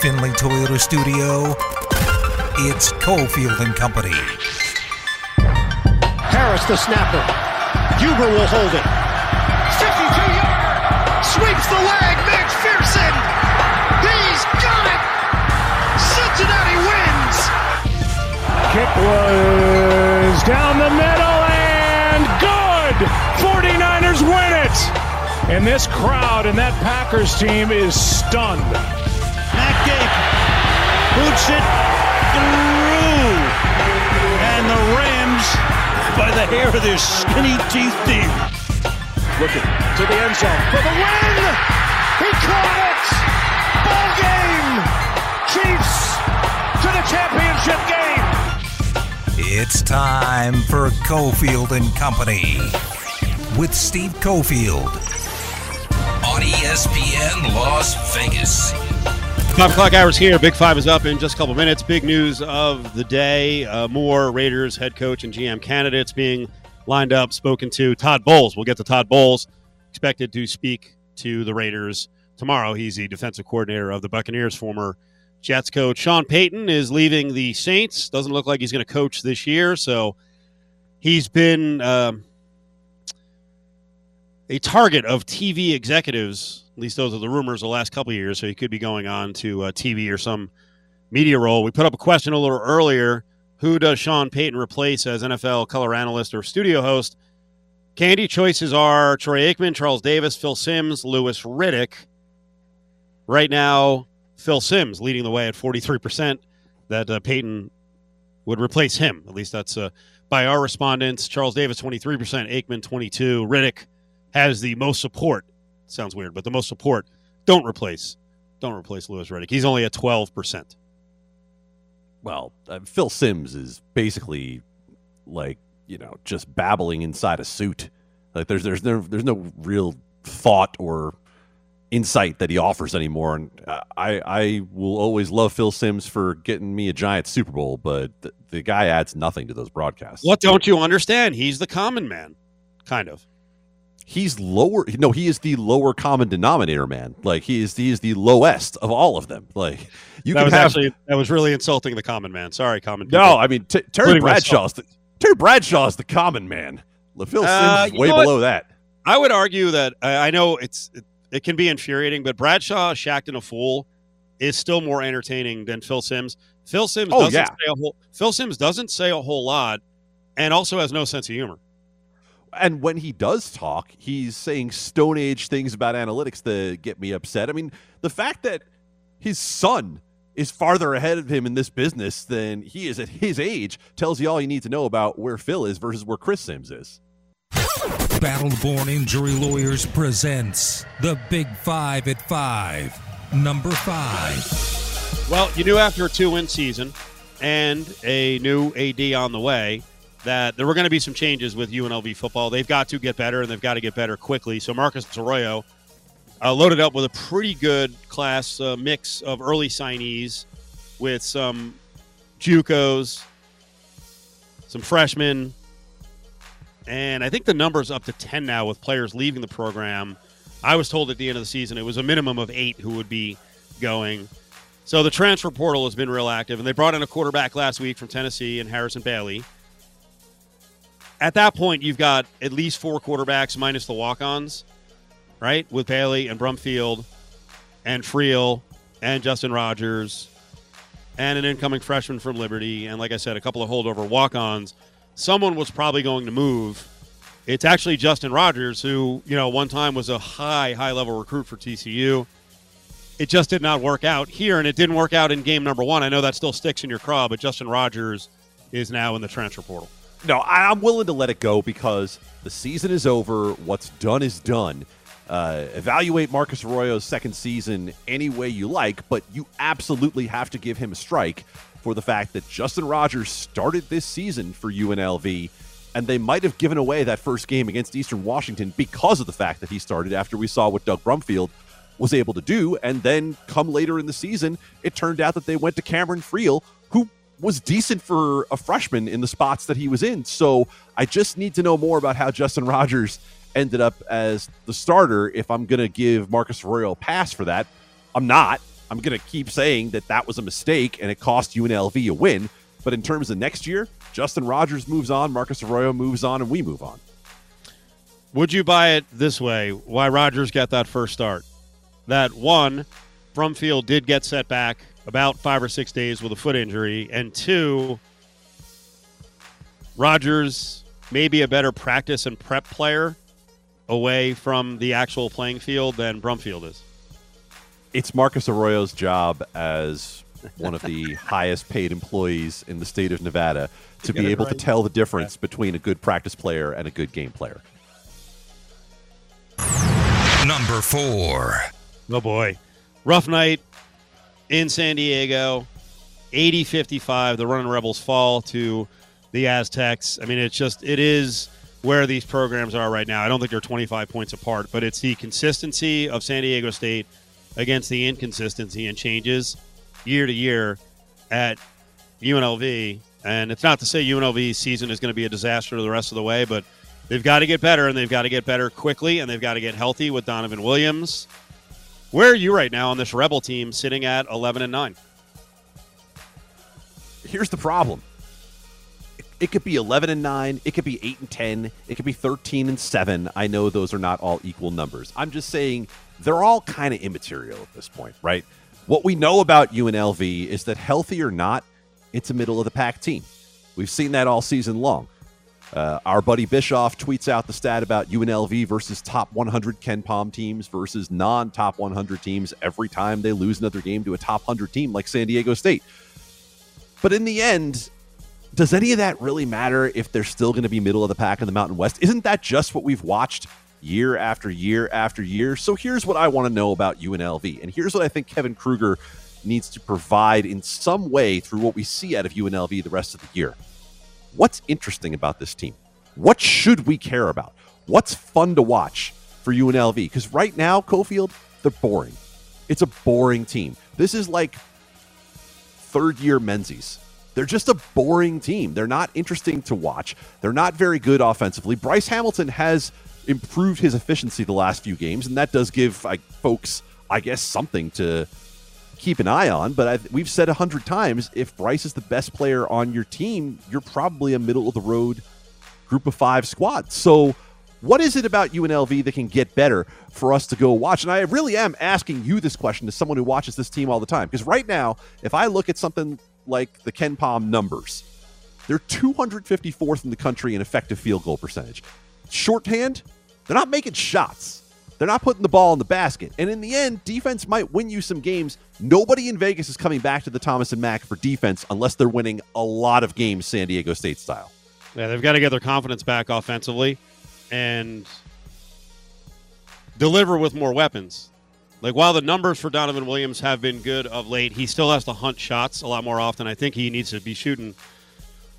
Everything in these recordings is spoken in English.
Finley Toyota Studio, it's Cofield and Company. Harris, the snapper. Huber will hold it. 52 yarder. Sweeps the leg. McPherson. He's got it. Cincinnati wins. Kick was down the middle and good. 49ers win it. And this crowd and that Packers team is stunned. Boots it through. And the Rams, by the hair of their skinny teeth deep. Looking to the end zone for the win. He caught it. Ball game. Chiefs to the championship game. It's time for Cofield and Company with Steve Cofield on ESPN Las Vegas. Five o'clock hours here. Big Five is up in just a couple minutes. Big news of the day: uh, more Raiders head coach and GM candidates being lined up, spoken to. Todd Bowles. We'll get to Todd Bowles. Expected to speak to the Raiders tomorrow. He's the defensive coordinator of the Buccaneers. Former Jets coach Sean Payton is leaving the Saints. Doesn't look like he's going to coach this year. So he's been. Um, a target of TV executives. At least those are the rumors the last couple years. So he could be going on to uh, TV or some media role. We put up a question a little earlier. Who does Sean Payton replace as NFL color analyst or studio host? Candy choices are Troy Aikman, Charles Davis, Phil Simms, Louis Riddick. Right now, Phil Simms leading the way at 43% that uh, Payton would replace him. At least that's uh, by our respondents. Charles Davis, 23%, Aikman, 22 Riddick, has the most support. Sounds weird, but the most support. Don't replace, don't replace Louis Riddick. He's only at twelve percent. Well, uh, Phil Simms is basically like you know just babbling inside a suit. Like there's there's no there's no real thought or insight that he offers anymore. And I I will always love Phil Simms for getting me a giant Super Bowl, but the, the guy adds nothing to those broadcasts. What don't you understand? He's the common man, kind of he's lower no he is the lower common denominator man. Like he is he is the lowest of all of them. Like you that can was have, actually that was really insulting the common man. Sorry common people. no i mean t- terry bradshaw's the, terry bradshaw's the common man. LaPhil uh, Simms is way below that. I would argue that i know it's it, it, can be infuriating but bradshaw shacked and a fool is still more entertaining than phil simms. Phil simms oh, doesn't yeah. say a whole phil simms doesn't say a whole lot and also has no sense of humor and when he does talk, he's saying Stone Age things about analytics that get me upset. I mean, the fact that his son is farther ahead of him in this business than he is at his age tells you all you need to know about where Phil is versus where Chris Simms is. Battleborn Injury Lawyers presents the Big Five at Five, number five. Well, you knew after a two win season and a new AD on the way that there were going to be some changes with UNLV football. They've got to get better, and they've got to get better quickly. So Marcus Arroyo uh, loaded up with a pretty good class uh, mix of early signees with some JUCOs, some freshmen, and I think the number's up to 10 now with players leaving the program. I was told at the end of the season it was a minimum of eight who would be going. So the transfer portal has been real active, and they brought in a quarterback last week from Tennessee and Harrison Bailey at that point, you've got at least four quarterbacks minus the walk ons, right? With Bailey and Brumfield and Friel and Justin Rogers and an incoming freshman from Liberty. And like I said, a couple of holdover walk ons. Someone was probably going to move. It's actually Justin Rogers, who, you know, one time was a high, high level recruit for TCU. It just did not work out here, and it didn't work out in game number one. I know that still sticks in your craw, but Justin Rogers is now in the transfer portal no, I'm willing to let it go because the season is over. What's done is done. Uh, evaluate Marcus Arroyo's second season any way you like, but you absolutely have to give him a strike for the fact that Justin Rogers started this season for UNLV, and they might have given away that first game against Eastern Washington because of the fact that he started after we saw what Doug Brumfield was able to do. And then come later in the season, it turned out that they went to Cameron Friel, who was decent for a freshman in the spots that he was in. So I just need to know more about how Justin Rogers ended up as the starter if I'm going to give Marcus Arroyo a pass for that. I'm not. I'm going to keep saying that that was a mistake and it cost UNLV a win. But in terms of next year, Justin Rogers moves on, Marcus Arroyo moves on, and we move on. Would you buy it this way? Why Rogers got that first start? That one, Brumfield did get set back about five or six days with a foot injury, and two, Rogers may be a better practice and prep player away from the actual playing field than Brumfield is. It's Marcus Arroyo's job as one of the highest paid employees in the state of Nevada to be able right. to tell the difference yeah. between a good practice player and a good game player. Number four. Oh boy. Rough night in San Diego. 80 55. The running Rebels fall to the Aztecs. I mean, it's just, it is where these programs are right now. I don't think they're 25 points apart, but it's the consistency of San Diego State against the inconsistency and changes year to year at UNLV. And it's not to say UNLV's season is going to be a disaster the rest of the way, but they've got to get better, and they've got to get better quickly, and they've got to get healthy with Donovan Williams. Where are you right now on this Rebel team sitting at 11 and 9? Here's the problem. It could be 11 and 9, it could be 8 and 10, it could be 13 and 7. I know those are not all equal numbers. I'm just saying they're all kind of immaterial at this point, right? What we know about UNLV is that healthy or not, it's a middle of the pack team. We've seen that all season long. Uh, our buddy Bischoff tweets out the stat about UNLV versus top 100 KenPom teams versus non top 100 teams every time they lose another game to a top 100 team like San Diego State. But in the end, does any of that really matter if they're still going to be middle of the pack in the Mountain West? Isn't that just what we've watched year after year after year? So here's what I want to know about UNLV. And here's what I think Kevin Kruger needs to provide in some way through what we see out of UNLV the rest of the year. What's interesting about this team? What should we care about? What's fun to watch for UNLV? Because right now, Cofield, they're boring. It's a boring team. This is like third year Menzies. They're just a boring team. They're not interesting to watch. They're not very good offensively. Bryce Hamilton has improved his efficiency the last few games, and that does give like, folks, I guess, something to keep an eye on. But I've, we've said a hundred times, if Bryce is the best player on your team, you're probably a middle of the road group of five squad. So, what is it about UNLV that can get better for us to go watch? And I really am asking you this question as someone who watches this team all the time. Because right now, if I look at something like the KenPom numbers, they're 254th in the country in effective field goal percentage. Shorthand, they're not making shots. They're not putting the ball in the basket. And in the end, defense might win you some games. Nobody in Vegas is coming back to the Thomas and Mack for defense unless they're winning a lot of games San Diego State style. Yeah, they've got to get their confidence back offensively and deliver with more weapons. Like while the numbers for Donovan Williams have been good of late, he still has to hunt shots a lot more often. I think he needs to be shooting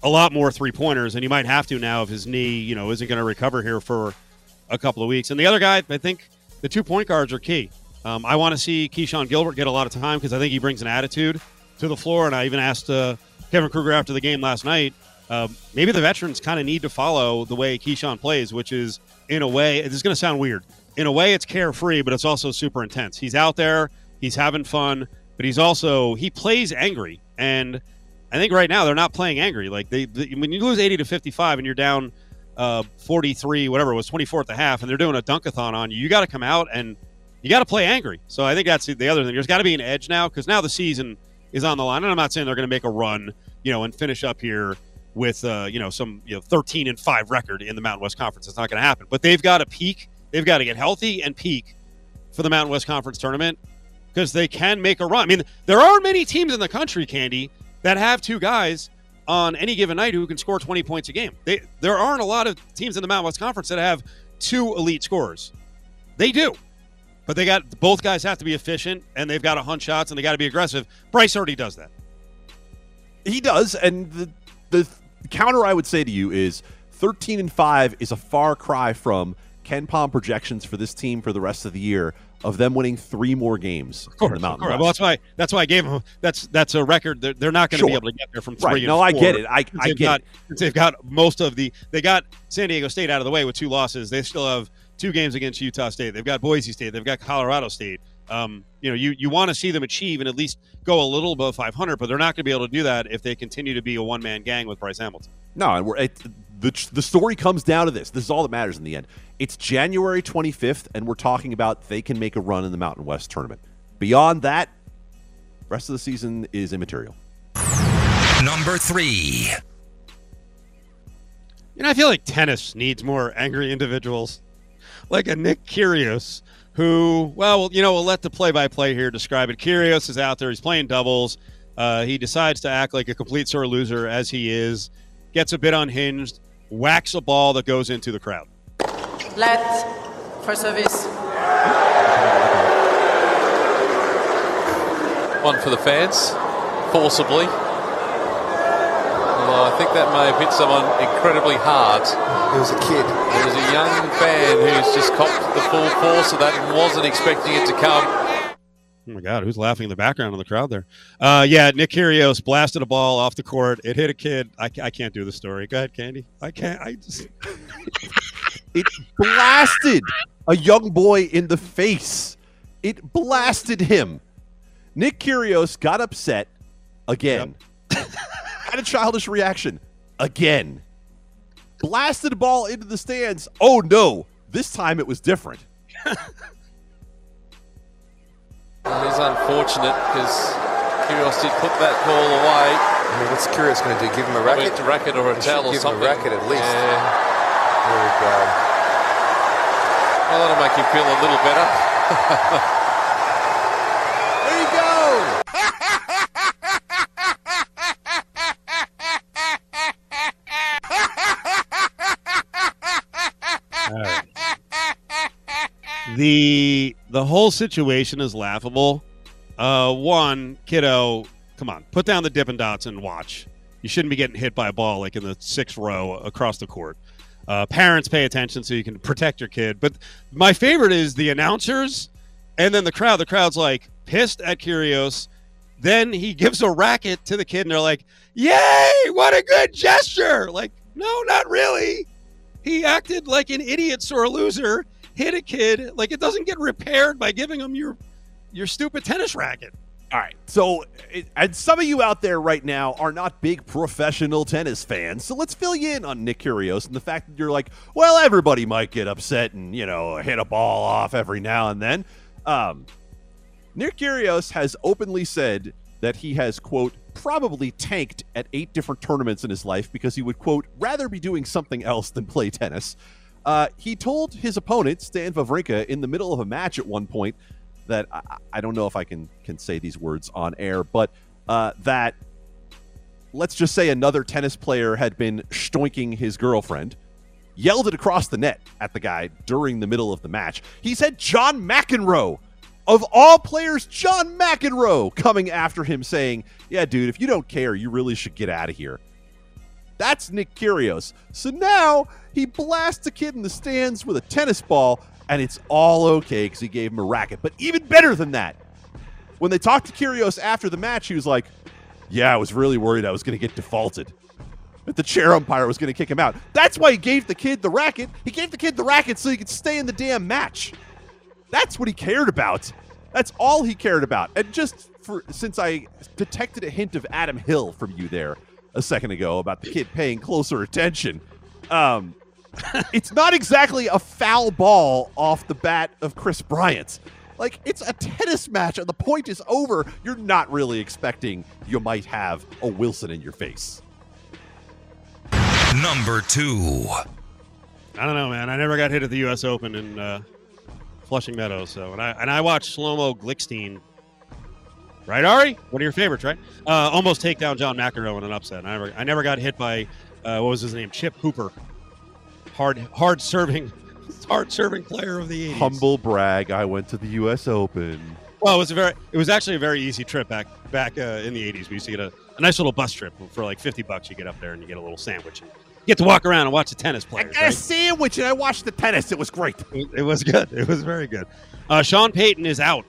a lot more three pointers, and he might have to now if his knee, you know, isn't going to recover here for a couple of weeks. And the other guy, I think the two point guards are key. Um, I want to see Keshon Gilbert get a lot of time because I think he brings an attitude to the floor. And I even asked uh, Kevin Kruger after the game last night. Uh, maybe the veterans kind of need to follow the way Keshon plays, which is in a way, this is going to sound weird. In a way, it's carefree, but it's also super intense. He's out there, he's having fun, but he's also he plays angry. And I think right now they're not playing angry. Like they, they when you lose eighty to fifty five and you're down uh, 43, whatever it was, 24 at the half, and they're doing a dunkathon on you, you got to come out and you got to play angry. So I think that's the other thing. There's got to be an edge now because now the season is on the line. And I'm not saying they're going to make a run, you know, and finish up here with, uh, you know, some you know 13 and five record in the Mountain West Conference. It's not going to happen. But they've got to peak. They've got to get healthy and peak for the Mountain West Conference tournament because they can make a run. I mean, there aren't many teams in the country, Candy, that have two guys on any given night who can score 20 points a game. They, there aren't a lot of teams in the Mountain West Conference that have two elite scorers. They do. But they got both guys have to be efficient and they've got to hunt shots and they got to be aggressive. Bryce already does that. He does, and the the counter I would say to you is 13 and 5 is a far cry from KenPom projections for this team for the rest of the year of them winning three more games of course, in the Mountain West. Well, that's why that's why I gave them. That's that's a record. They're, they're not going to sure. be able to get there from three. Right. no, I get it. I, I get got, it. They've got most of the. They got San Diego State out of the way with two losses. They still have two games against Utah State. They've got Boise State. They've got Colorado State. Um, you know, you you want to see them achieve and at least go a little above 500, but they're not going to be able to do that if they continue to be a one man gang with Bryce Hamilton. No, and we're it, the the story comes down to this. This is all that matters in the end. It's January 25th, and we're talking about they can make a run in the Mountain West tournament. Beyond that, rest of the season is immaterial. Number three. You know, I feel like tennis needs more angry individuals, like a Nick Kyrgios, who, well, you know, we'll let the play-by-play here describe it. Kyrgios is out there; he's playing doubles. Uh, he decides to act like a complete sore loser as he is, gets a bit unhinged, whacks a ball that goes into the crowd. Let for service. One for the fans, forcibly. Although I think that may have hit someone incredibly hard. It was a kid. It was a young fan who's just copped the full force of that and wasn't expecting it to come. Oh my God, who's laughing in the background in the crowd there? Uh, yeah, Nick Kyrgios blasted a ball off the court. It hit a kid. I, I can't do the story. Go ahead, Candy. I can't. I just. It blasted a young boy in the face. It blasted him. Nick Kyrgios got upset again. Had a childish reaction again. Blasted a ball into the stands. Oh no, this time it was different. It is unfortunate because Kyrgios did put that ball away. I mean, what's Kyrgios going to do? Give him a racket? a racket or a They towel should or give him a racket at least. Yeah. There we go. Well, that'll make you feel a little better. There you go. the the whole situation is laughable. Uh, one kiddo, come on, put down the Dippin' Dots and watch. You shouldn't be getting hit by a ball like in the sixth row across the court. Uh, parents pay attention so you can protect your kid. But my favorite is the announcers and then the crowd. The crowd's like pissed at Kyrgios. Then he gives a racket to the kid and they're like, Yay, what a good gesture. Like, no, not really. He acted like an idiot or a loser, hit a kid. Like it doesn't get repaired by giving them your your stupid tennis racket. All right. So, and some of you out there right now are not big professional tennis fans. So let's fill you in on Nick Kyrgios and the fact that you're like, well, everybody might get upset and you know hit a ball off every now and then. Um, Nick Kyrgios has openly said that he has quote probably tanked at eight different tournaments in his life because he would quote rather be doing something else than play tennis. Uh, he told his opponent Stan Wawrinka in the middle of a match at one point that I, I don't know if I can can say these words on air, but uh, that let's just say another tennis player had been stoinking his girlfriend, yelled it across the net at the guy during the middle of the match. He said John McEnroe, of all players, John McEnroe coming after him saying, "Yeah, dude, if you don't care, you really should get out of here." That's Nick Kyrgios. So now he blasts a kid in the stands with a tennis ball, and it's all okay because he gave him a racket. But even better than that, when they talked to Kyrgios after the match, he was like, "Yeah, I was really worried I was going to get defaulted. That the chair umpire was going to kick him out. That's why he gave the kid the racket. He gave the kid the racket so he could stay in the damn match. That's what he cared about. That's all he cared about. And just for since I detected a hint of Adam Hill from you there a second ago about the kid paying closer attention, um, it's not exactly a foul ball off the bat of Kris Bryant. Like it's a tennis match and the point is over. You're not really expecting you might have a Wilson in your face. Number two. I don't know, man. I never got hit at the U.S. Open in uh, Flushing Meadows. So, and I and I watched Shlomo Glickstein. Right, Ari? One of your favorites, right? Uh, almost take down John McEnroe in an upset. I never, I never got hit by uh, what was his name? Chip Hooper. Hard, hard serving, hard serving player of the 80s. Humble brag, I went to the US Open. Well, it was a very, it was actually a very easy trip back back uh, in the '80s. We used to get a, a nice little bus trip for like 50 bucks. You get up there and you get a little sandwich. You get to walk around and watch the tennis I players. got a sandwich and I watched the tennis. It was great. It, it was good. It was very good. Uh, Sean Payton is out.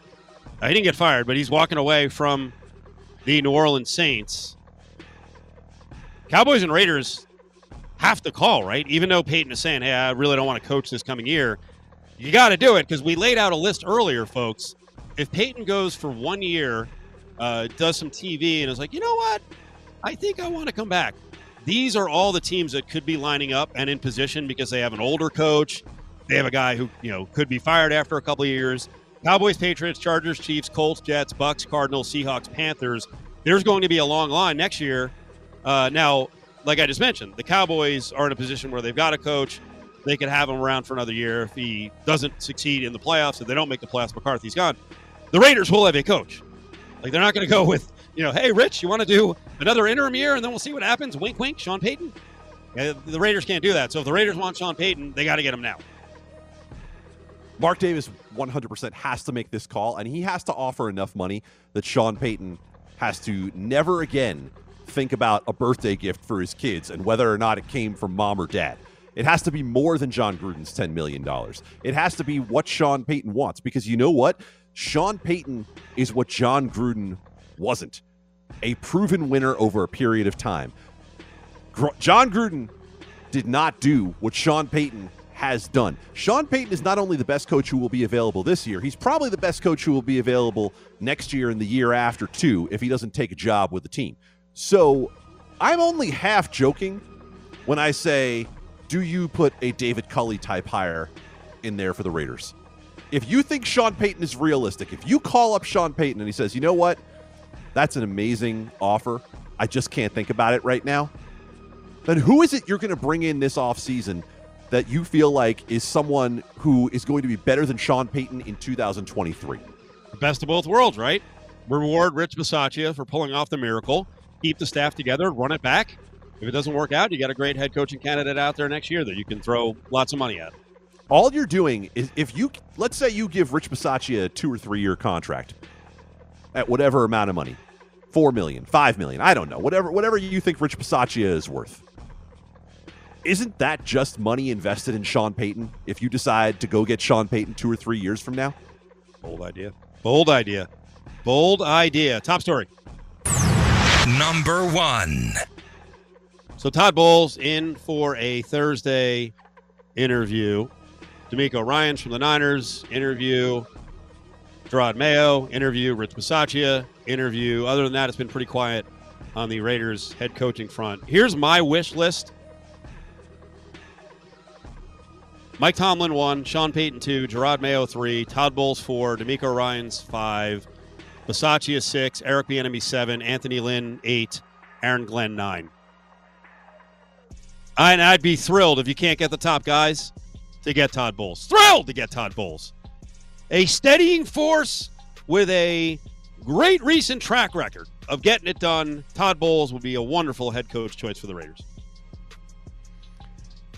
Uh, he didn't get fired, but he's walking away from the New Orleans Saints. Cowboys and Raiders have to call, right? Even though Payton is saying, hey, I really don't want to coach this coming year, you got to do it because we laid out a list earlier, folks, if Payton goes for one year, uh, does some TV, and is like, you know what, I think I want to come back. These are all the teams that could be lining up and in position because they have an older coach. They have a guy who you know could be fired after a couple of years. Cowboys, Patriots, Chargers, Chiefs, Colts, Jets, Bucks, Cardinals, Seahawks, Panthers. There's going to be a long line next year. Uh, now, like I just mentioned, the Cowboys are in a position where they've got a coach. They could have him around for another year if he doesn't succeed in the playoffs. If they don't make the playoffs, McCarthy's gone. The Raiders will have a coach. Like they're not going to go with you know, hey, Rich, you want to do another interim year and then we'll see what happens? Wink, wink, Sean Payton. Yeah, the Raiders can't do that. So if the Raiders want Sean Payton, they got to get him now. Mark Davis 100% has to make this call, and he has to offer enough money that Sean Payton has to never again think about a birthday gift for his kids and whether or not it came from mom or dad. It has to be more than Jon Gruden's $10 million. It has to be what Sean Payton wants because you know what? Sean Payton is what Jon Gruden wasn't a proven winner over a period of time. Gr- Jon Gruden did not do what Sean Payton has done. Sean Payton is not only the best coach who will be available this year, he's probably the best coach who will be available next year and the year after, too, if he doesn't take a job with the team. So I'm only half joking when I say, do you put a David Culley type hire in there for the Raiders? If you think Sean Payton is realistic, if you call up Sean Payton and he says, you know what, that's an amazing offer, I just can't think about it right now, then who is it you're going to bring in this offseason that you feel like is someone who is going to be better than Sean Payton in 2023? Best of both worlds, right? Reward Rich Bisaccia for pulling off the miracle, keep the staff together, run it back. If it doesn't work out, you got a great head coaching candidate out there next year that you can throw lots of money at. All you're doing is if you let's say you give Rich Bisaccia a two or three year contract at whatever amount of money, four million, five million, I don't know, whatever whatever you think Rich Bisaccia is worth. Isn't that just money invested in Sean Payton if you decide to go get Sean Payton two or three years from now? Bold idea. Bold idea. Bold idea. Top story. Number one. So Todd Bowles in for a Thursday interview. DeMeco Ryans from the Niners interview. Jerod Mayo interview. Rich Bisaccia interview. Other than that, it's been pretty quiet on the Raiders head coaching front. Here's my wish list. Mike Tomlin one, Sean Payton two, Jerod Mayo three, Todd Bowles four, DeMeco Ryans five, Bisaccia six, Eric Bieniemy seven, Anthony Lynn eight, Aaron Glenn nine. And I'd be thrilled if you can't get the top guys to get Todd Bowles. Thrilled to get Todd Bowles. A steadying force with a great recent track record of getting it done. Todd Bowles would be a wonderful head coach choice for the Raiders.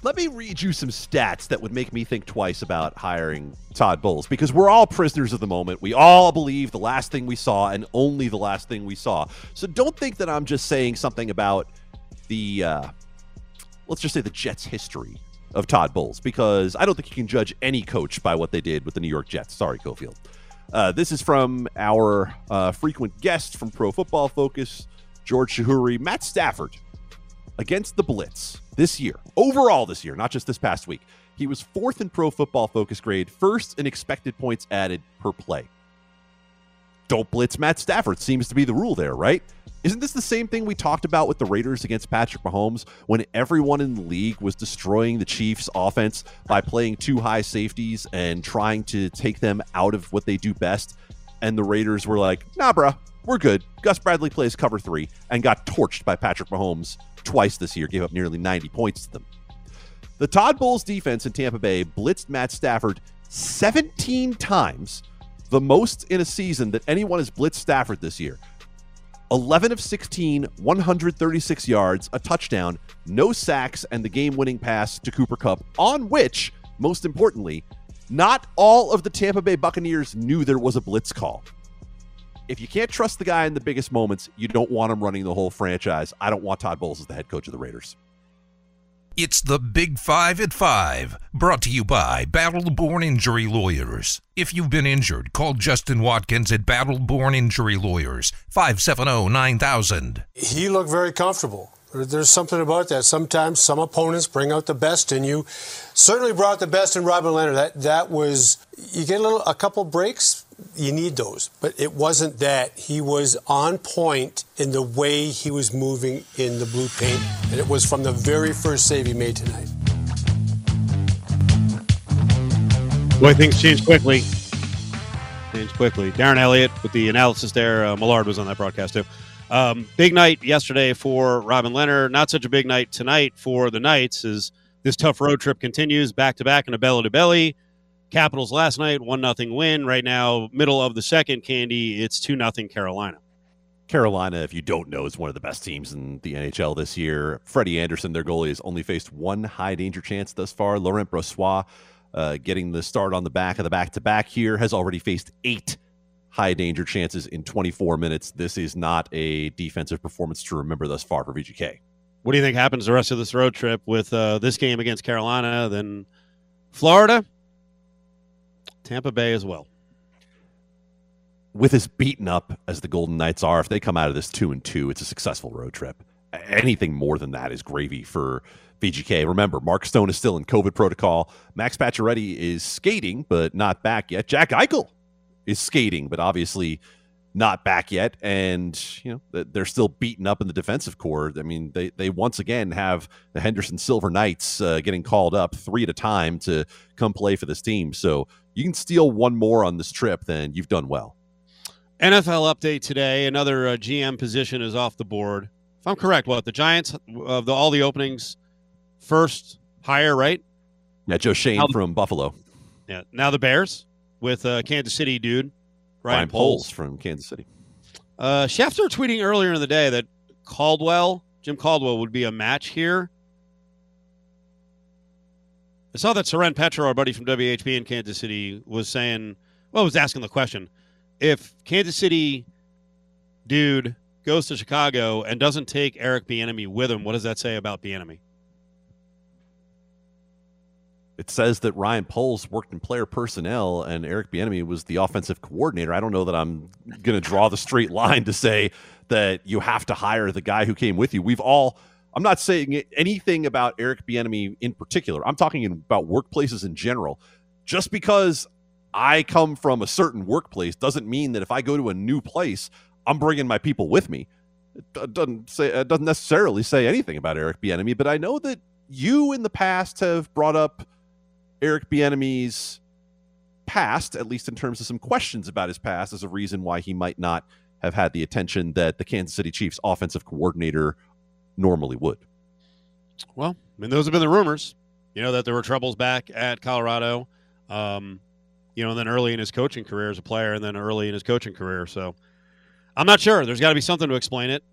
Let me read you some stats that would make me think twice about hiring Todd Bowles because we're all prisoners of the moment. We all believe the last thing we saw and only the last thing we saw. So don't think that I'm just saying something about the, uh, let's just say the Jets' history of Todd Bowles because I don't think you can judge any coach by what they did with the New York Jets. Sorry, Cofield. Uh, this is from our uh, frequent guest from Pro Football Focus, George Chahrouri, Matt Stafford against the Blitz this year, overall this year, not just this past week. He was fourth in Pro Football Focus grade, first in expected points added per play. Don't blitz Matt Stafford seems to be the rule there, right? Isn't this the same thing we talked about with the Raiders against Patrick Mahomes when everyone in the league was destroying the Chiefs' offense by playing two high safeties and trying to take them out of what they do best? And the Raiders were like, nah, bruh, we're good. Gus Bradley plays cover three and got torched by Patrick Mahomes twice this year, gave up nearly 90 points to them. The Todd Bowles defense in Tampa Bay blitzed Matt Stafford 17 times, the most in a season that anyone has blitzed Stafford this year. 11 of 16, 136 yards, a touchdown, no sacks, and the game winning pass to Cooper Kupp, on which, most importantly, not all of the Tampa Bay Buccaneers knew there was a blitz call. If you can't trust the guy in the biggest moments, you don't want him running the whole franchise. I don't want Todd Bowles as the head coach of the Raiders. It's the Big Five at Five, brought to you by Battle Born Injury Lawyers. If you've been injured, call Justin Watkins at Battle Born Injury Lawyers, 570 9000. He looked very comfortable. There's something about that. Sometimes some opponents bring out the best in you. Certainly brought the best in Robin Lehner. That that was you get a little a couple breaks you need those. But it wasn't that. He was on point in the way he was moving in the blue paint, and it was from the very first save he made tonight. Boy, things change quickly. Change quickly. Darren Eliot with the analysis there. Uh, Millard was on that broadcast too. Um, big night yesterday for Robin Lehner. Not such a big night tonight for the Knights as this tough road trip continues back to back in a belly to belly. Capitals last night, one nothing win. Right now, middle of the second, Candy, it's two nothing Carolina. Carolina, if you don't know, is one of the best teams in the NHL this year. Freddie Andersen, their goalie, has only faced one high danger chance thus far. Laurent Brossoit, uh, getting the start on the back of the back to back here, has already faced eight high danger chances in 24 minutes. This is not a defensive performance to remember thus far for VGK. What do you think happens the rest of this road trip with uh, this game against Carolina, then Florida, Tampa Bay as well? With as beaten up as the Golden Knights are, if they come out of this two and two, it's a successful road trip. Anything more than that is gravy for VGK. Remember, Mark Stone is still in COVID protocol. Max Pacioretty is skating, but not back yet. Jack Eichel is skating, but obviously not back yet. And, you know, they're still beaten up in the defensive core. I mean, they, they once again have the Henderson Silver Knights uh, getting called up three at a time to come play for this team. So you can steal one more on this trip, then you've done well. NFL update today. Another uh, GM position is off the board. If I'm correct, what the Giants of the, all the openings first hire, right? Yeah, Joe Schoen now, from Buffalo. Yeah. Now the Bears with uh, Kansas City dude Ryan, Ryan Poles. from Kansas City. Uh, Schefter tweeting earlier in the day that Caldwell, Jim Caldwell, would be a match here. I saw that Soren Petro, our buddy from WHB in Kansas City, was saying, well, was asking the question if Kansas City dude goes to Chicago and doesn't take Eric Bieniemy with him, what does that say about Bieniemy? It says that Ryan Poles worked in player personnel and Eric Bieniemy was the offensive coordinator. I don't know that I'm going to draw the straight line to say that you have to hire the guy who came with you. We've all I'm not saying anything about Eric Bieniemy in particular. I'm talking about workplaces in general. Just because I come from a certain workplace doesn't mean that if I go to a new place, I'm bringing my people with me. It doesn't say it doesn't necessarily say anything about Eric Bieniemy, but I know that you in the past have brought up Eric Bieniemy's past, at least in terms of some questions about his past, as a reason why he might not have had the attention that the Kansas City Chiefs offensive coordinator normally would. Well, I mean, those have been the rumors. You know that there were troubles back at Colorado. Um, you know, and then early in his coaching career as a player, and then early in his coaching career. So, I'm not sure. There's got to be something to explain it.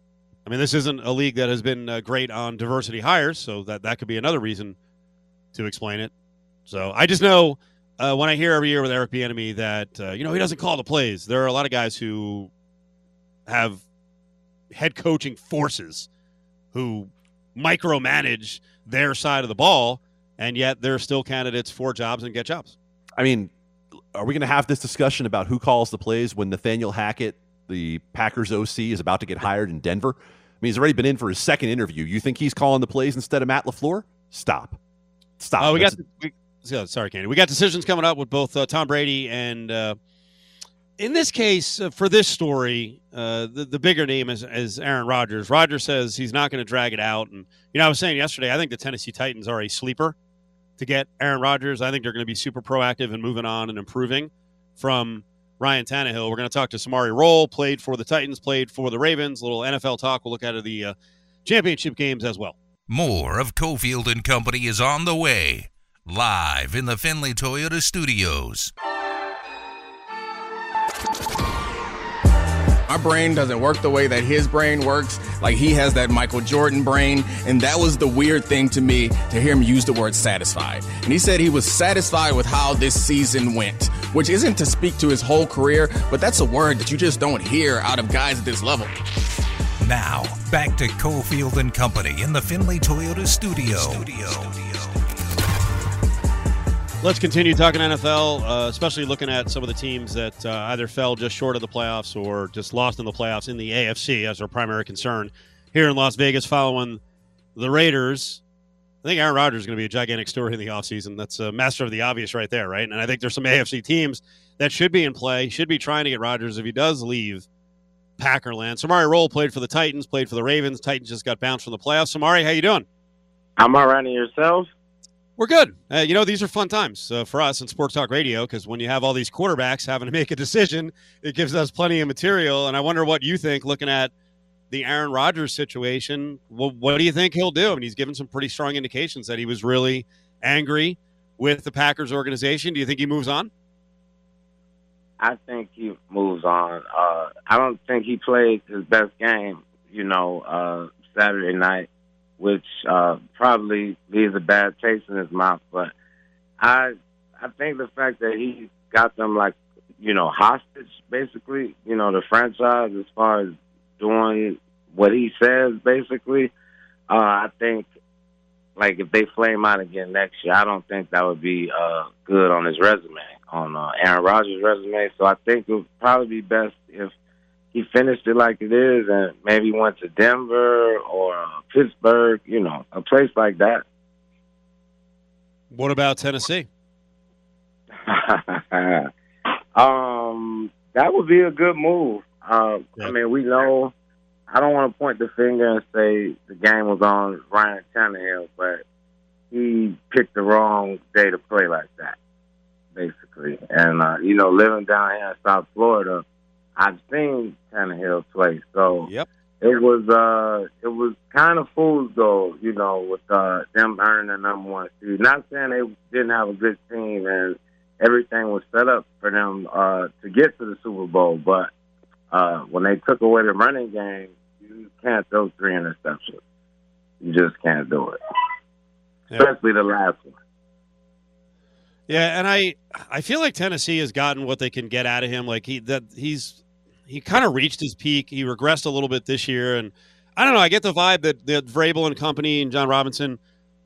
I mean, this isn't a league that has been uh, great on diversity hires, so that that could be another reason to explain it. So I just know uh, when I hear every year with Eric Bieniemy that uh, you know he doesn't call the plays. There are a lot of guys who have head coaching forces who micromanage their side of the ball, and yet they're still candidates for jobs and get jobs. I mean, are we going to have this discussion about who calls the plays when Nathaniel Hackett, the Packers OC, is about to get hired in Denver? I mean, he's already been in for his second interview. You think he's calling the plays instead of Matt LaFleur? Stop. Stop. Oh, we got we, sorry, Candy. We got decisions coming up with both uh, Tom Brady and, uh, in this case, uh, for this story, uh, the, the bigger name is, is Aaron Rodgers. Rodgers says he's not going to drag it out. And, you know, I was saying yesterday, I think the Tennessee Titans are a sleeper to get Aaron Rodgers. I think they're going to be super proactive and moving on and improving from Ryan Tannehill. We're going to talk to Samari Rolle, played for the Titans, played for the Ravens. A little NFL talk. We'll look at the uh, championship games as well. More of Cofield and Company is on the way live in the Finley Toyota studios. My brain doesn't work the way that his brain works. Like he has that Michael Jordan brain. And that was the weird thing to me to hear him use the word satisfied. And he said he was satisfied with how this season went, which isn't to speak to his whole career, but that's a word that you just don't hear out of guys at this level. Now, back to Cofield and Company in the Finley Toyota studio. studio. Let's continue talking NFL, uh, especially looking at some of the teams that uh, either fell just short of the playoffs or just lost in the playoffs in the AFC as our primary concern here in Las Vegas following the Raiders I think Aaron Rodgers is going to be a gigantic story in the offseason. That's a master of the obvious right there, right? And I think there's some AFC teams that should be in play, should be trying to get Rodgers if he does leave Packerland. Samari Rolle played for the Titans, played for the Ravens. Titans just got bounced from the playoffs. Samari, how you doing? I'm all right. And yourself? We're good. Uh, you know, these are fun times uh, for us in Sports Talk Radio because when you have all these quarterbacks having to make a decision, it gives us plenty of material. And I wonder what you think looking at the Aaron Rodgers situation. Well, what do you think he'll do? I mean, he's given some pretty strong indications that he was really angry with the Packers organization. Do you think he moves on? I think he moves on. Uh, I don't think he played his best game, you know, uh, Saturday night, which uh, probably leaves a bad taste in his mouth. But I, I think the fact that he got them like, you know, hostage, basically, you know, the franchise as far as doing what he says, basically. Uh, I think, like, if they flame out again next year, I don't think that would be uh, good on his resume, on uh, Aaron Rodgers' resume. So I think it would probably be best if he finished it like it is and maybe went to Denver or uh, Pittsburgh, you know, a place like that. What about Tennessee? um, that would be a good move. Uh, yeah. I mean, we know. I don't want to point the finger and say the game was on Ryan Tannehill, but he picked the wrong day to play like that, basically. And uh, you know, living down here in South Florida, I've seen Tannehill play, so yep. it was uh, it was kind of fool's gold, you know, with uh, them earning the number one seed. Not saying they didn't have a good team and everything was set up for them uh, to get to the Super Bowl, but uh, when they took away the running game, you can't throw three interceptions. You just can't do it, yeah. especially the last one. Yeah, and I I feel like Tennessee has gotten what they can get out of him. Like he that he's he kind of reached his peak. He regressed a little bit this year, and I don't know. I get the vibe that that Vrabel and company and Jon Robinson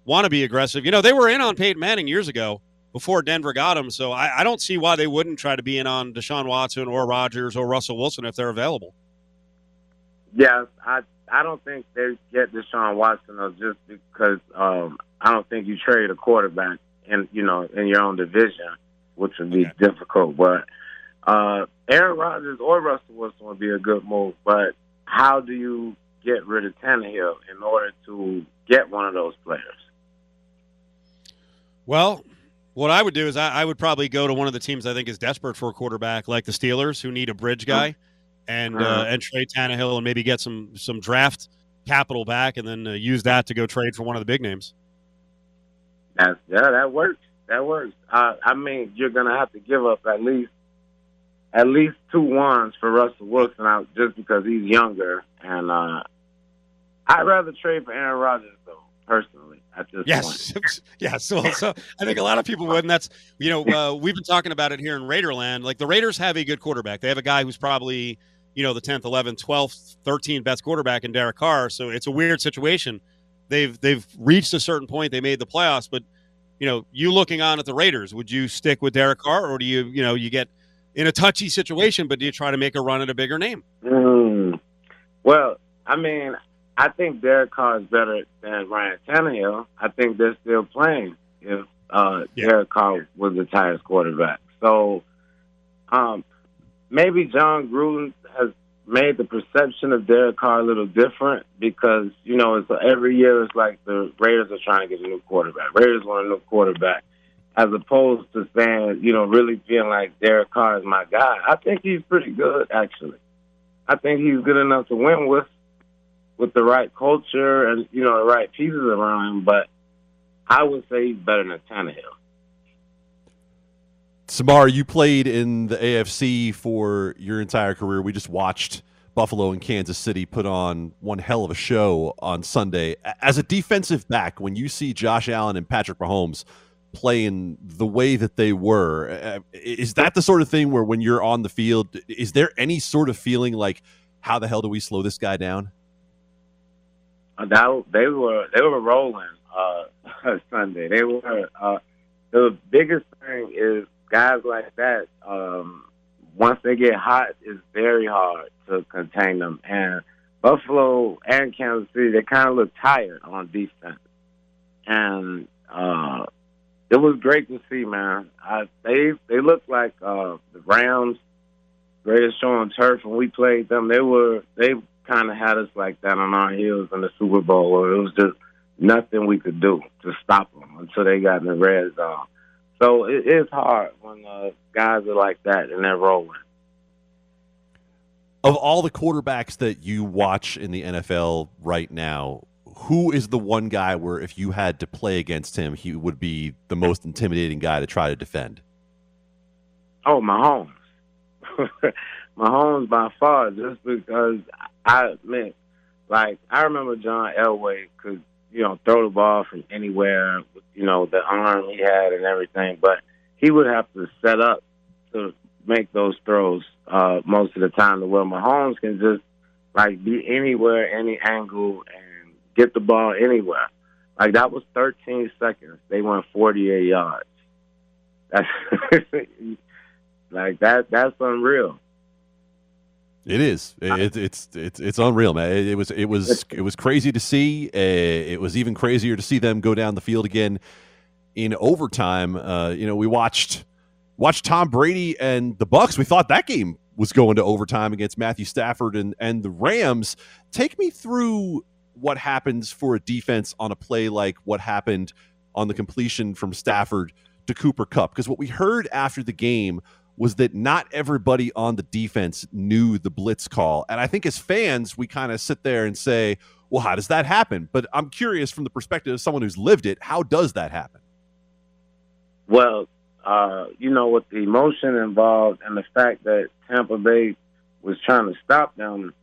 want to be aggressive. You know, they were in on Peyton Manning years ago before Denver got him. So I, I, don't see why they wouldn't try to be in on Deshaun Watson or Rodgers or Russell Wilson if they're available. Yes, I I don't think they get Deshaun Watson though, just because um, I don't think you trade a quarterback in you know in your own division, which would be okay. difficult. But uh, Aaron Rodgers or Russell Wilson would be a good move. But how do you get rid of Tannehill in order to get one of those players? Well, what I would do is I, I, would probably go to one of the teams I think is desperate for a quarterback, like the Steelers, who need a bridge guy, and uh, uh-huh. and trade Tannehill and maybe get some some draft capital back, and then uh, use that to go trade for one of the big names. That's yeah, that works. That works. Uh, I mean, you're gonna have to give up at least at least two ones for Russell Wilson out just because he's younger, and uh, I'd rather trade for Aaron Rodgers though, personally at this yes. point. yes. So, so I think a lot of people would. And that's, you know, uh, we've been talking about it here in Raiderland. Like the Raiders have a good quarterback. They have a guy who's probably, you know, the 10th, 11th, 12th, 13th best quarterback in Derek Carr. So it's a weird situation. They've, they've reached a certain point. They made the playoffs, but, you know, you looking on at the Raiders, would you stick with Derek Carr or do you, you know, you get in a touchy situation, but do you try to make a run at a bigger name? Mm. Well, I mean, I think Derek Carr is better than Ryan Tannehill. I think they're still playing if uh, yeah. Derek Carr was the Titans quarterback. So um, maybe Jon Gruden has made the perception of Derek Carr a little different because you know it's every year it's like the Raiders are trying to get a new quarterback. Raiders want a new quarterback, as opposed to saying you know really feeling like Derek Carr is my guy. I think he's pretty good actually. I think he's good enough to win with with the right culture and you know the right pieces around him. But I would say he's better than Tannehill. Samar, you played in the AFC for your entire career. We just watched Buffalo and Kansas City put on one hell of a show on Sunday. As a defensive back, when you see Josh Allen and Patrick Mahomes playing the way that they were, uh, is that the sort of thing where when you're on the field, is there any sort of feeling like, how the hell do we slow this guy down? Uh, that they were they were rolling uh, Sunday. They were uh, the biggest thing is guys like that. Um, once they get hot, it's very hard to contain them. And Buffalo and Kansas City, they kind of look tired on defense. and uh, it was great to see, man. I, they they looked like uh, the Rams, greatest show on turf when we played them. They were they kind of had us like that on our heels in the Super Bowl, where it was just nothing we could do to stop them until they got in the red zone. So it is hard when uh, guys are like that and they're rolling. Of all the quarterbacks that you watch in the NFL right now, who is the one guy where if you had to play against him, he would be the most intimidating guy to try to defend? Oh, Mahomes. Mahomes by far, just because I mean, like I remember John Elway could you know throw the ball from anywhere, you know the arm he had and everything, but he would have to set up to make those throws uh, most of the time. To where Mahomes can just like be anywhere, any angle, and get the ball anywhere. Like that was 13 seconds. They went 48 yards. That's like that. That's unreal. It is. It, it's it's it's unreal, man. It, it, was it was it was crazy to see. Uh, it was even crazier to see them go down the field again in overtime. Uh, you know, we watched watched Tom Brady and the Bucs. We thought that game was going to overtime against Matthew Stafford and and the Rams. Take me through what happens for a defense on a play like what happened on the completion from Stafford to Cooper Kupp. Because what we heard after the game was that not everybody on the defense knew the blitz call. And I think as fans, we kind of sit there and say, well, how does that happen? But I'm curious from the perspective of someone who's lived it, how does that happen? Well, uh, you know, with the emotion involved and the fact that Tampa Bay was trying to stop them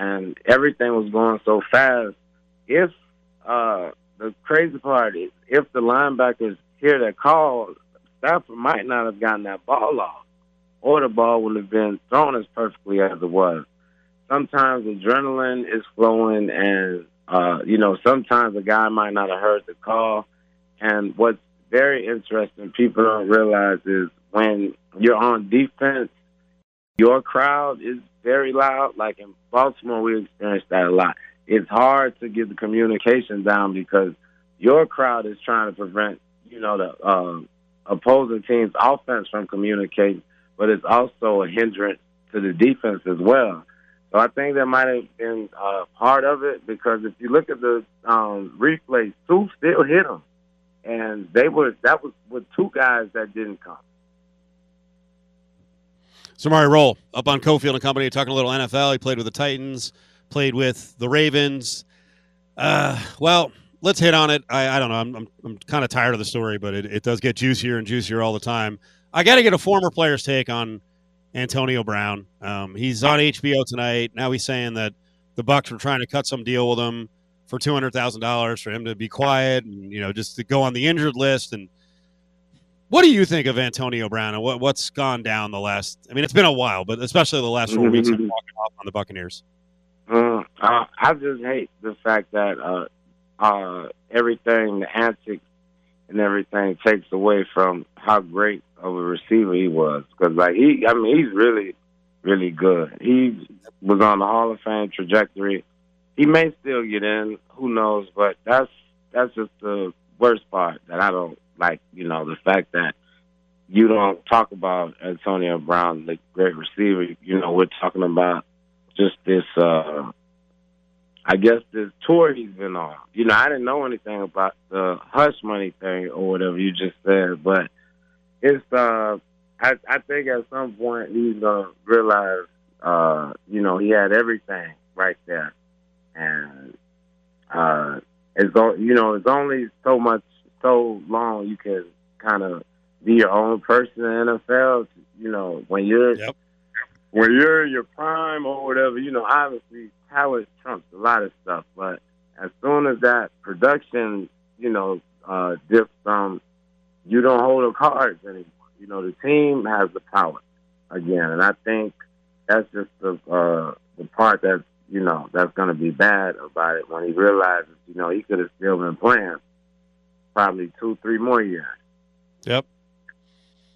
and everything was going so fast, if uh, the crazy part is if the linebackers hear that call, Stafford might not have gotten that ball off or the ball would have been thrown as perfectly as it was. Sometimes adrenaline is flowing, and uh, you know sometimes a guy might not have heard the call. And what's very interesting, people don't realize is when you're on defense, your crowd is very loud. Like in Baltimore, we experienced that a lot. It's hard to get the communication down because your crowd is trying to prevent, you know, the uh, opposing team's offense from communicating but it's also a hindrance to the defense as well. So I think that might have been uh, part of it because if you look at the um, replays, two still hit him, and they were that was with two guys that didn't come. Samari Rolle up on Cofield and Company talking a little NFL. He played with the Titans, played with the Ravens. Uh, well, let's hit on it. I, I don't know. I'm, I'm, I'm kind of tired of the story, but it, it does get juicier and juicier all the time. I got to get a former player's take on Antonio Brown. Um, he's on HBO tonight. Now he's saying that the Bucs were trying to cut some deal with him for two hundred thousand dollars for him to be quiet and you know just to go on the injured list. And what do you think of Antonio Brown and what, what's gone down the last? I mean, it's been a while, but especially the last 4 weeks of walking off on the Buccaneers. Uh, I just hate the fact that uh, uh, everything, the antics and everything takes away from how great of a receiver he was. Because like he, I mean, he's really, really good. He was on the Hall of Fame trajectory. He may still get in, who knows? But that's that's just the worst part that I don't like. You know, the fact that you don't talk about Antonio Brown, the great receiver. You know, we're talking about just this uh I guess this tour he's been on. You know, I didn't know anything about the hush money thing or whatever you just said, but it's uh I I think at some point he's gonna realize uh, you know, he had everything right there. And uh it's you know, it's only so much so long you can kind of be your own person in the NFL. You know, when you're yep. when you're in your prime or whatever, you know, obviously talent trumps a lot of stuff. But as soon as that production, you know, uh, dips from, you don't hold the cards anymore. You know, the team has the power again, and I think that's just the uh, the part that's you know that's going to be bad about it when he realizes you know he could have still been playing probably two, three more years. Yep.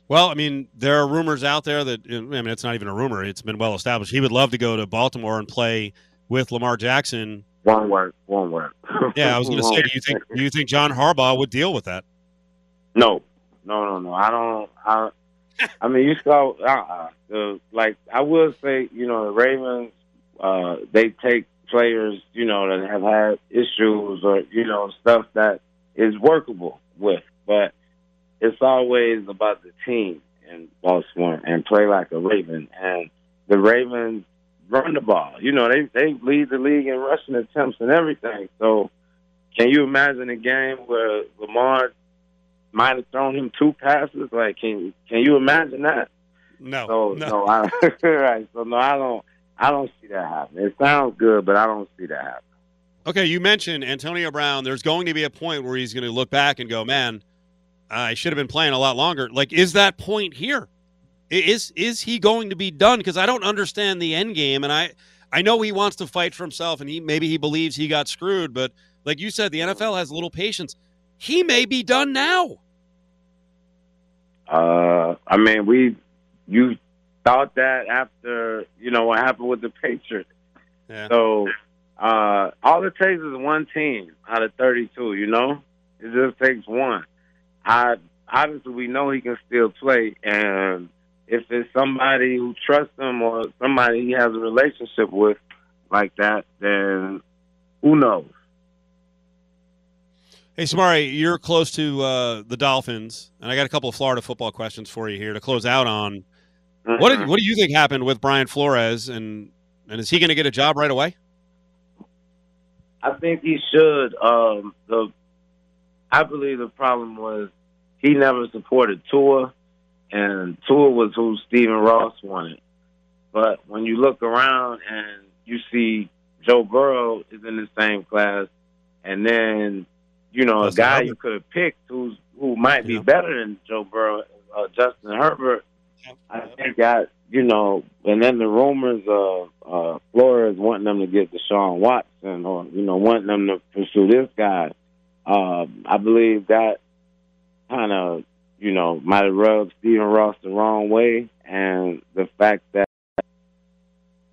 Well, I mean, there are rumors out there that I mean, it's not even a rumor; it's been well established. He would love to go to Baltimore and play with Lamar Jackson One word. One word. Yeah, I was going to say, do you think do you think John Harbaugh would deal with that? No, no, no, no. I don't. I. I mean, you saw. Uh, the like. I will say, you know, the Ravens. Uh, they take players, you know, that have had issues or you know stuff that is workable with, but it's always about the team in Baltimore and play like a Raven. And the Ravens run the ball. You know, they they lead the league in rushing attempts and everything. So, can you imagine a game where Lamar might have thrown him two passes? Like, can can you imagine that? No, So no. no, I, right. So no, I don't. I don't see that happening. It sounds good, but I don't see that happening. Okay, you mentioned Antonio Brown. There's going to be a point where he's going to look back and go, "Man, I should have been playing a lot longer." Like, is that point here? Is Is he going to be done? Because I don't understand the end game, and I I know he wants to fight for himself, and he maybe he believes he got screwed, but like you said, the NFL has little patience. He may be done now. Uh, I mean, we you thought that after you know what happened with the Patriots. Yeah. So uh, all it takes is one team out of thirty-two. You know, it just takes one. I obviously we know he can still play, and if it's somebody who trusts him or somebody he has a relationship with like that, then who knows? Hey, Samari, you're close to uh, the Dolphins, and I got a couple of Florida football questions for you here to close out on. What did, what do you think happened with Brian Flores, and and is he going to get a job right away? I think he should. Um, the I believe the problem was he never supported Tua, and Tua was who Stephen Ross wanted. But when you look around and you see Joe Burrow is in the same class, and then you know Justin a guy you could have picked who's who might be better than Joe Burrow, uh, Justin Herbert. I think that you know, and then the rumors of uh, Flores wanting them to get Deshaun Watson, or you know, wanting them to pursue this guy. Um, I believe that kind of you know might have rubbed Stephen Ross the wrong way, and the fact that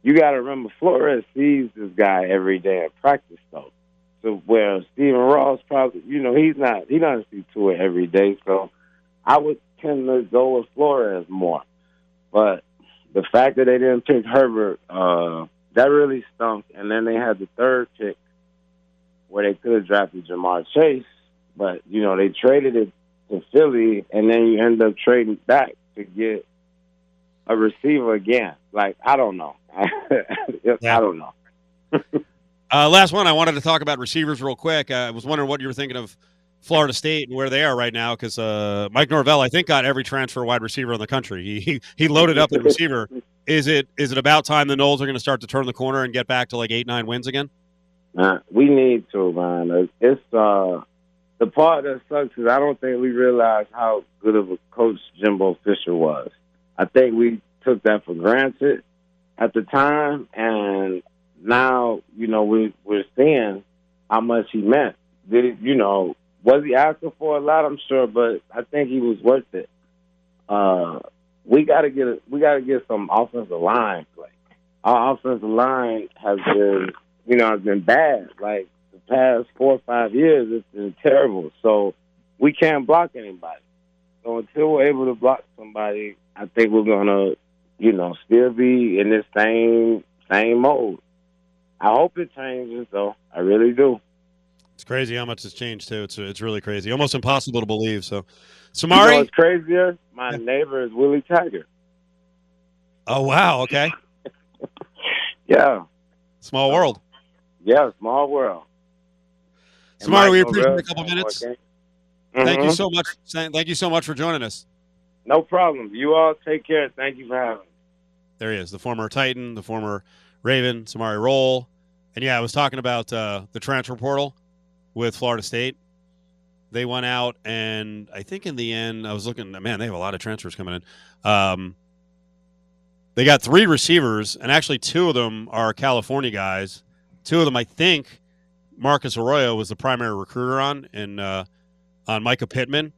you got to remember Flores sees this guy every day at practice, though. So where Stephen Ross probably, you know, he's not he doesn't see it every day. So I would tend to go with Flores more. But the fact that they didn't pick Herbert, uh, that really stunk. And then they had the third pick where they could have drafted Ja'Marr Chase, but you know they traded it to Philly, and then you end up trading back to get a receiver again. Like I don't know, I don't know. Uh, last one, I wanted to talk about receivers real quick. Uh, I was wondering what you were thinking of Florida State and where they are right now, because uh, Mike Norvell, I think, got every transfer wide receiver in the country. He he, he loaded up the receiver. Is it is it about time the Noles are going to start to turn the corner and get back to like eight nine wins again? Uh, we need to, man. It's uh, the part that sucks is I don't think we realize how good of a coach Jimbo Fisher was. I think we took that for granted at the time, and now you know we we're seeing how much he meant. Did it, you know? Was he asking for a lot? I'm sure, but I think he was worth it. Uh, we got to get a, we got to get some offensive line play. Our offensive line has been you know, has been bad. Like the past four or five years, it's been terrible. So we can't block anybody. So until we're able to block somebody, I think we're gonna, you know, still be in this same same mode. I hope it changes, though. I really do. It's crazy how much has changed too. It's it's really crazy, almost impossible to believe. So, You know Samari. what's crazier? My neighbor is Willie Taggart. oh wow, okay, Yeah, small world. yeah, small world. Samari, we appreciate a couple minutes. games. Thank you Mhm. so much. Thank you so much for joining us. No problem. You all take care. Thank you for having me. There he is, the former Titan, the former Raven, Samari Rolle. And yeah, I was talking about uh, the transfer portal with Florida State. They went out, and I think in the end, I was looking, man, they have a lot of transfers coming in. Um, they got three receivers, and actually, two of them are California guys. Two of them, I think, Marcus Arroyo was the primary recruiter on, and uh, on Mycah Pittman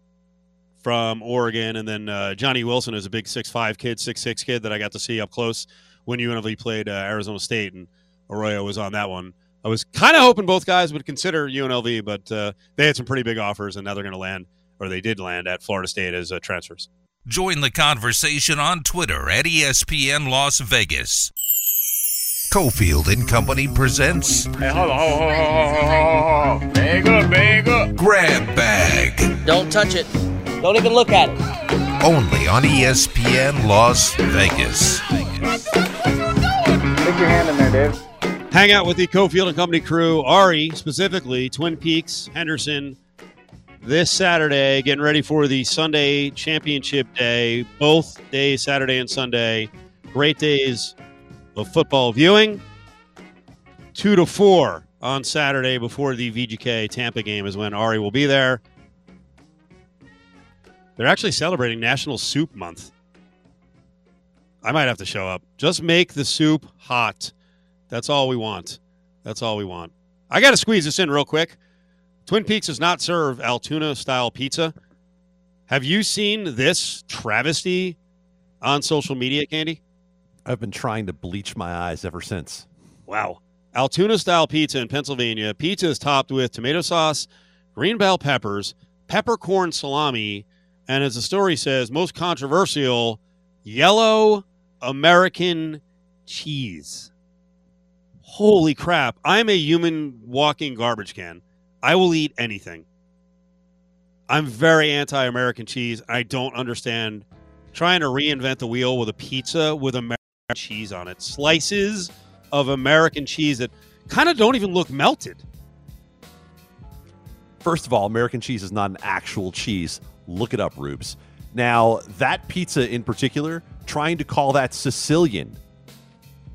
from Oregon, and then uh, Johnny Wilson is a big six-five kid, six-six kid that I got to see up close when UNLV played uh, Arizona State, and Arroyo was on that one. I was kind of hoping both guys would consider UNLV, but uh, they had some pretty big offers, and now they're going to land, or they did land at Florida State as uh, transfers. Join the conversation on Twitter at ESPN Las Vegas. Cofield and Company presents Hey, hold on, hold on, hold on, hold on, hold on. Bag up, bag up. Grab Bag. Don't touch it. Don't even look at it. Only on ESPN Las Vegas. Stick your hand in there, Dave. Hang out with the Cofield and Company crew, Ari specifically, Twin Peaks, Henderson, this Saturday, getting ready for the Sunday championship day. Both days, Saturday and Sunday, great days of football viewing. Two to four on Saturday before the VGK Tampa game is when Ari will be there. They're actually celebrating National Soup Month. I might have to show up. Just make the soup hot. That's all we want. That's all we want. I got to squeeze this in real quick. Twin Peaks does not serve Altoona style pizza. Have you seen this travesty on social media, Candy? I've been trying to bleach my eyes ever since. Wow. Altoona style pizza in Pennsylvania. Pizza is topped with tomato sauce, green bell peppers, peppercorn salami, and as the story says, most controversial, yellow American cheese. Holy crap. I'm a human walking garbage can. I will eat anything. I'm very anti American cheese. I don't understand trying to reinvent the wheel with a pizza with American cheese on it. Slices of American cheese that kind of don't even look melted. First of all, American cheese is not an actual cheese. Look it up, Rubes. Now, that pizza in particular, trying to call that Sicilian,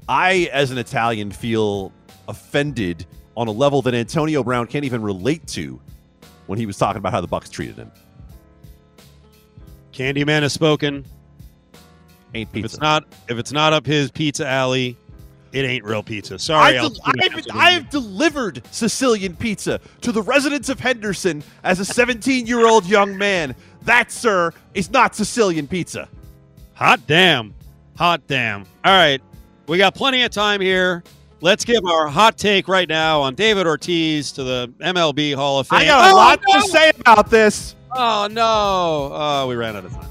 I, as an Italian, feel offended on a level that Antonio Brown can't even relate to when he was talking about how the Bucs treated him. Candyman has spoken. Ain't pizza. If it's not if it's not up his pizza alley, it ain't real pizza. Sorry, I've, del- I've, I've delivered Sicilian pizza to the residents of Henderson as a 17 year old young man. That, sir, is not Sicilian pizza. Hot damn. Hot damn. All right. We got plenty of time here. Let's give our hot take right now on David Ortiz to the MLB Hall of Fame. I got a Oh, lot no! to say about this. Oh, no. Oh, we ran out of time.